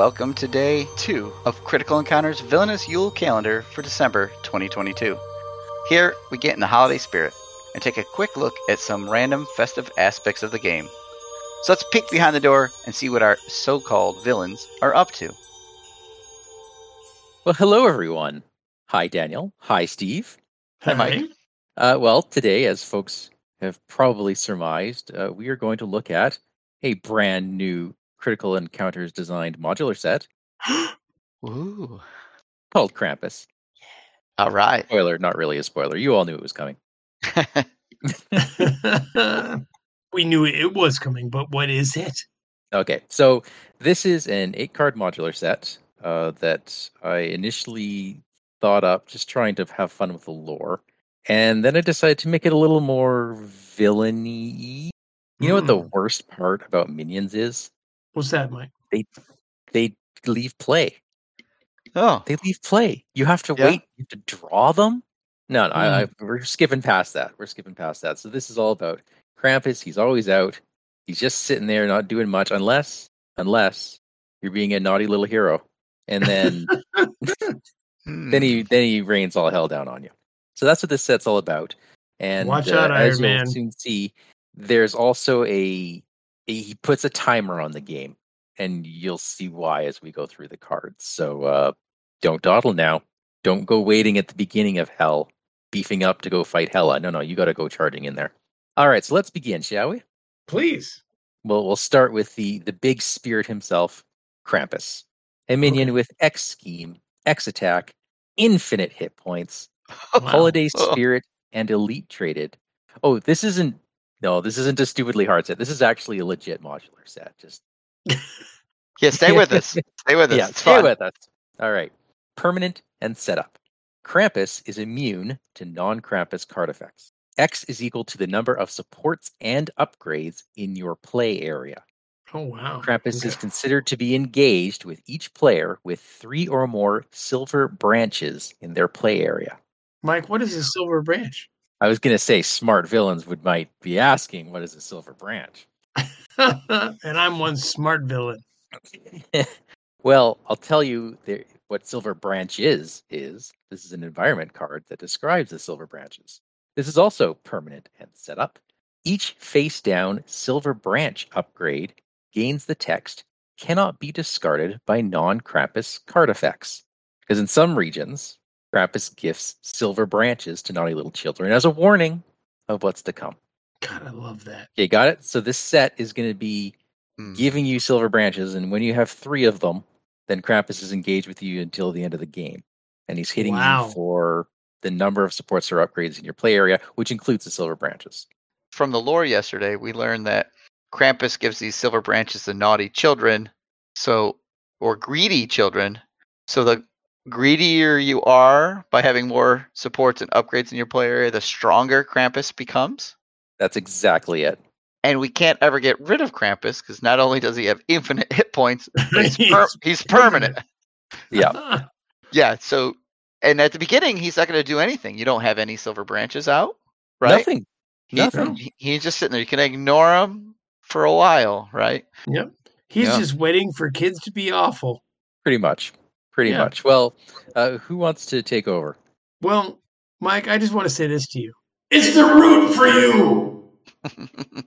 welcome to day two of Critical Encounters Villainous Yule Calendar for December 2022. Here, we get in the holiday spirit and take a quick look at some random festive aspects of the game. So let's peek behind the door and see what our so called villains are up to. Well, hello, everyone. Hi, Daniel. Hi, Steve. Hi, Mike. Uh, well, today, as folks have probably surmised, uh, we are going to look at a brand new Critical Encounters designed modular set Ooh. called Krampus. All right. Spoiler, not really a spoiler. You all knew it was coming. we knew it was coming, but what is it? Okay, so this is an eight card modular set uh, that I initially thought up just trying to have fun with the lore. And then I decided to make it a little more villainy. You know what the Mm. worst part about minions is? What's that, Mike? They they leave play. oh, They leave play. You have to Yeah. wait. You have to draw them. No, no, I, I, Mm. we're skipping past that. We're skipping past that. So this is all about Krampus. He's always out. He's just sitting there, not doing much, unless unless you're being a naughty little hero, and then hmm. then he then he rains all hell down on you. So that's what this set's all about. And Watch uh, out, as Iron you'll soon see, there's also a he puts a timer on the game, and you'll see why as we go through the cards. So uh, don't dawdle now. Don't go waiting at the beginning of hell, beefing up to go fight Hela. No, no, you got to go charging in there. All right, so let's begin, shall we? Please. Well, we'll start with the the big spirit himself, Krampus, a minion Okay. with X scheme, X attack, infinite hit points, Wow. holiday spirit, and elite traded. Oh, this isn't no, this isn't a stupidly hard set. This is actually a legit modular set. Just yeah, stay with us. Stay with us. yeah, it's stay fun. with us. All right, permanent and setup. Krampus is immune to non-Krampus card effects. X is equal to the number of supports and upgrades in your play area. Oh wow. Krampus is considered to be engaged with each player with three or more silver branches in their play area. Mike, what is a silver branch? I was going to say smart villains would might be asking what is a silver branch. and I'm one smart villain. well, I'll tell you there, what silver branch is is this is an environment card that describes the silver branches. This is also permanent and set up. Each face down silver branch upgrade gains the text cannot be discarded by non-Krampus card effects. Because in some regions, Krampus gifts silver branches to naughty little children as a warning of what's to come. God, I love that. Okay, got it? So this set is going to be Hmm. giving you silver branches, and when you have three of them, then Krampus is engaged with you until the end of the game. And he's hitting Wow. you for the number of supports or upgrades in your play area, which includes the silver branches. From the lore yesterday, we learned that Krampus gives these silver branches to naughty children, so or greedy children. So the greedier you are by having more supports and upgrades in your play area, the stronger Krampus becomes. That's exactly it. And we can't ever get rid of Krampus because not only does he have infinite hit points, but he's, per- he's permanent. Yeah. Yeah. So, and at the beginning, he's not going to do anything. You don't have any silver branches out, right? Nothing. He- Nothing. he- he's just sitting there. You can ignore him for a while, right? Yep. He's Yeah. just waiting for kids to be awful. Pretty much. Pretty Yeah. much. Well, uh, who wants to take over? Well, Mike, I just want to say this to you. It's the root for you.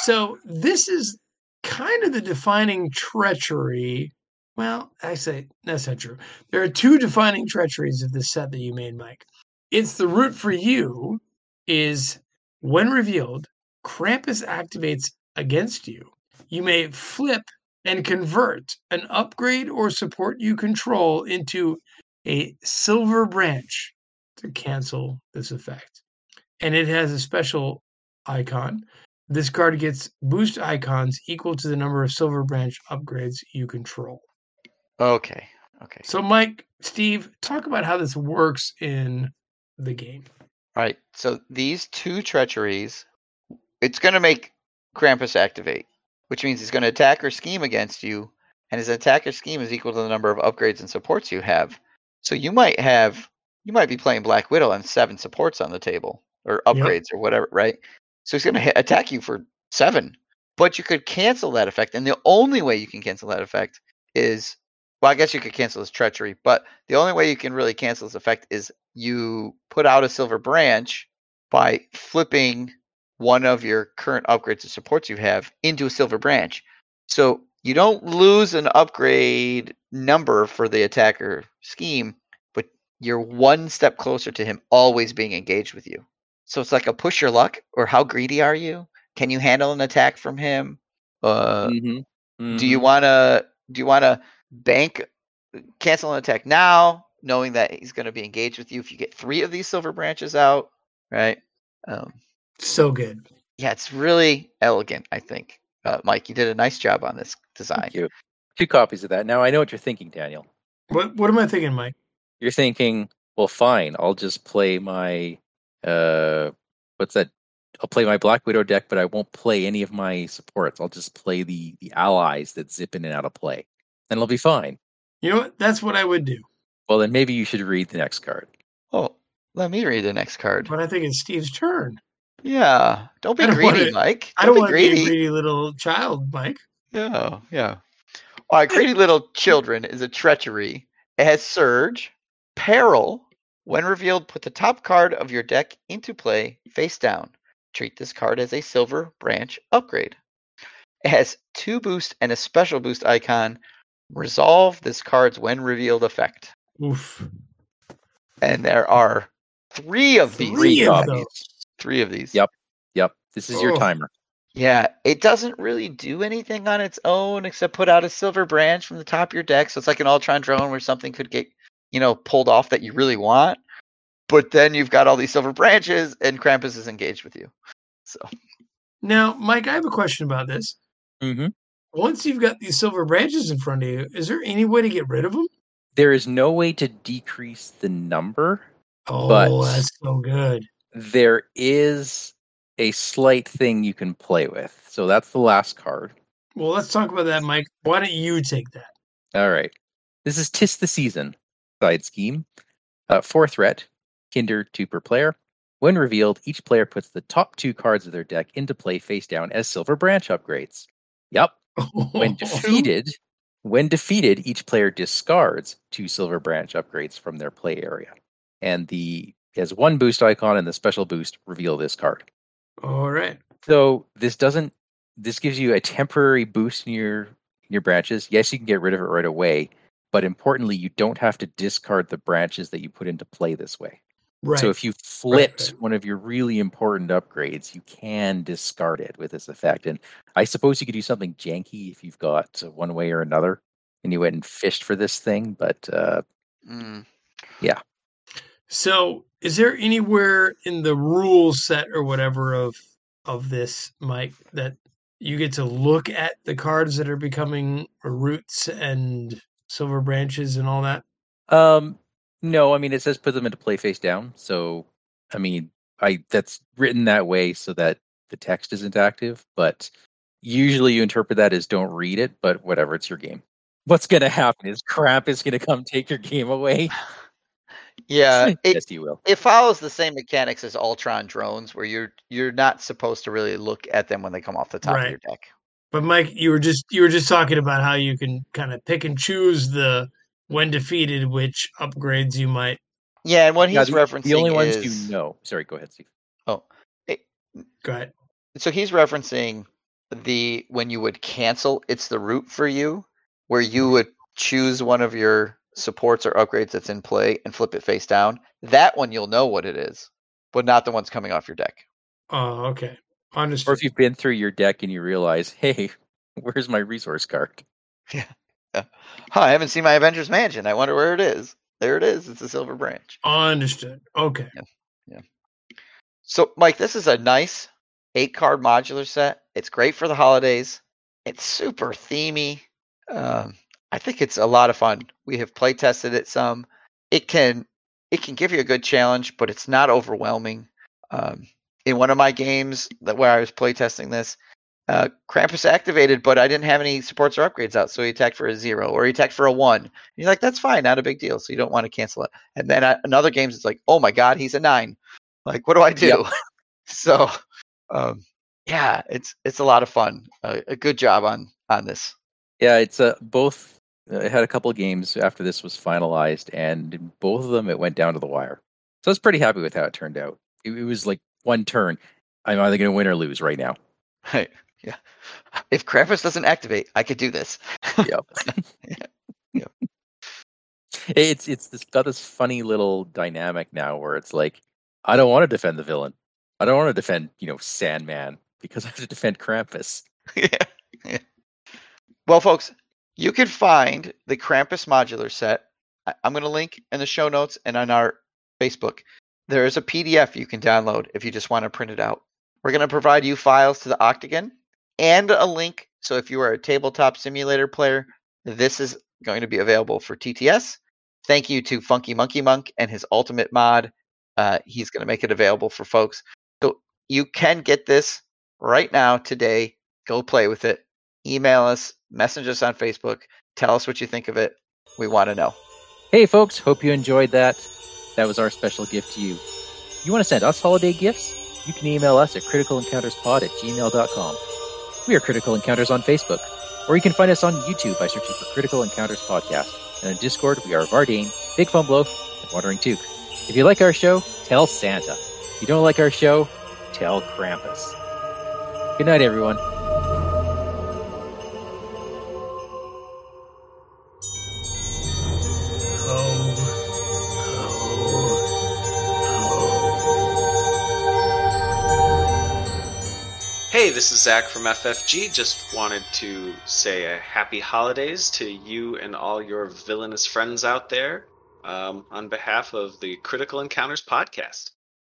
So this is kind of the defining treachery. Well, I say that's not true. There are two defining treacheries of this set that you made, Mike. It's the root for you is when revealed, Krampus activates against you. You may flip and convert an upgrade or support you control into a silver branch to cancel this effect. And it has a special icon. This card gets boost icons equal to the number of silver branch upgrades you control. okay. Okay. So, Mike, Steve, talk about how this works in the game. All right. So these two treacheries, it's going to make Krampus activate, which means he's going to attack or scheme against you, and his attack or scheme is equal to the number of upgrades and supports you have. So you might have, you might be playing Black Widow and seven supports on the table or upgrades or whatever, right? So he's going to hit, attack you for seven, but you could cancel that effect, and the only way you can cancel that effect is well, I guess you could cancel his treachery, but the only way you can really cancel his effect is you put out a silver branch by flipping one of your current upgrades and supports you have into a silver branch. So you don't lose an upgrade number for the attacker scheme, but you're one step closer to him always being engaged with you. So it's like a push your luck, or how greedy are you? Can you handle an attack from him? Uh, Mhm. do you Mhm. want to do you want to bank cancel an attack now knowing that he's going to be engaged with you if you get three of these silver branches out right um, So good. yeah it's really elegant i think uh, mike you did a nice job on this design Thank you. Two copies of that. Now I know what you're thinking, Daniel. What what am I thinking, Mike? You're thinking, well, fine, I'll just play my uh, what's that? I'll play my Black Widow deck, but I won't play any of my supports. I'll just play the the allies that zip in and out of play, and it'll be fine. You know what? That's what I would do. Well, then maybe you should read the next card. oh let me read the next card But I think it's Steve's turn. Yeah don't be don't greedy wanna- mike I don't be want to be greedy a greedy little child, Mike. Yeah, yeah. All right, Greedy Little Children is a treachery. It has Surge, Peril. When revealed, put the top card of your deck into play face down. Treat this card as a Silver Branch upgrade. It has two boost and a special boost icon. Resolve this card's when revealed effect. Oof. And there are three of these. Three of copies. Those. Three of these. Yep. Yep. This is your Oh. timer. Yeah, it doesn't really do anything on its own except put out a silver branch from the top of your deck. So it's like an Ultron drone where something could get, you know, pulled off that you really want. But then you've got all these silver branches and Krampus is engaged with you. So Now, Mike, I have a question about this. Mm-hmm. Once you've got these silver branches in front of you, is there any way to get rid of them? There is no way to decrease the number. Oh, But- that's so good. There is a slight thing you can play with. So that's the last card. Well, let's talk about that, Mike. Why don't you take that? All right. This is Tis the Season side scheme. Uh, four threat, Kinder two per player. When revealed, each player puts the top two cards of their deck into play face down as Silver Branch upgrades. Yep. When defeated, when defeated, each player discards two Silver Branch upgrades from their play area. And the has one boost icon and the special boost reveal this card. All right. So this doesn't this gives you a temporary boost in your in your branches. Yes, you can get rid of it right away, but importantly, you don't have to discard the branches that you put into play this way. Right. So if you flipped right. one of your really important upgrades, you can discard it with this effect. And I suppose you could do something janky if you've got one way or another, and you went and fished for this thing. But uh, mm, So, is there anywhere in the rule set or whatever of of this, Mike, that you get to look at the cards that are becoming roots and silver branches and all that? Um, no, I mean it says put them into play face down. So, I mean, I that's written that way so that the text isn't active. But usually you interpret that as don't read it. But whatever, it's your game. What's gonna happen is crap is gonna come take your game away. Yeah, it, yes, you will. it follows the same mechanics as Ultron drones where you're you're not supposed to really look at them when they come off the top Right. of your deck. But Mike, you were just you were just talking about how you can kind of pick and choose the when defeated which upgrades you might. Yeah, and what he's referencing the only ones is you know. Sorry, go ahead, Steve. oh, it, Go ahead. so he's referencing the when you would cancel it's the route for you where you mm-hmm. would choose one of your supports or upgrades that's in play and flip it face down that one you'll know what it is but not the ones coming off your deck. Oh, okay. Or if you've been through your deck and you realize, hey, where's my resource card? huh, i haven't seen my avengers mansion. I wonder where it is. There it is. It's a silver branch. Understood. Okay. Yeah. So mike this is a nice eight card modular set. It's great for the holidays. It's super themey um, i think it's a lot of fun we have play tested it some it can it can give you a good challenge but it's not overwhelming um, in one of my games that where i was play testing this uh, Krampus activated, but I didn't have any supports or upgrades out, so he attacked for a zero or he attacked for a one. And you're like, that's fine, not a big deal. So you don't want to cancel it. And then I, in other games, it's like, oh my god, he's a nine. Like, what do I do? Yep. so, um, yeah, it's it's a lot of fun. Uh, a good job on on this. Yeah, it's uh, both Uh, I had a couple of games after this was finalized, and in both of them it went down to the wire. So I was pretty happy with how it turned out. It, it was like one turn. I'm either going to win or lose right now. Right. Yeah. If Krampus doesn't activate, I could do this. Yep. Yep. It's it's this got this funny little dynamic now where it's like I don't want to defend the villain. I don't want to defend you know Sandman because I have to defend Krampus. yeah. yeah. Well, folks, you can find the Krampus modular set. I'm going to link in the show notes and on our Facebook. There is a PDF you can download if you just want to print it out. We're going to provide you files to the OCTGN and a link. So if you are a tabletop simulator player, this is going to be available for TTS. Thank you to Funky Monkey Monk and his ultimate mod. Uh, he's going to make it available for folks. So you can get this right now today. Go play with it. Email us, message us on Facebook. Tell us what you think of it. We want to know. Hey folks, hope you enjoyed that. That was our special gift to you. You want to send us holiday gifts? You can email us at criticalencounterspod at gmail.com. We are Critical Encounters on Facebook, or you can find us on YouTube by searching for Critical Encounters Podcast. And on Discord, we are Vardane, Big Fun Blow, and Wandering Took. If you like our show, tell Santa. If you don't like our show, tell Krampus. Good night, everyone. Hey, this is Zach from FFG. Just wanted to say a happy holidays to you and all your villainous friends out there um, on behalf of the Critical Encounters podcast.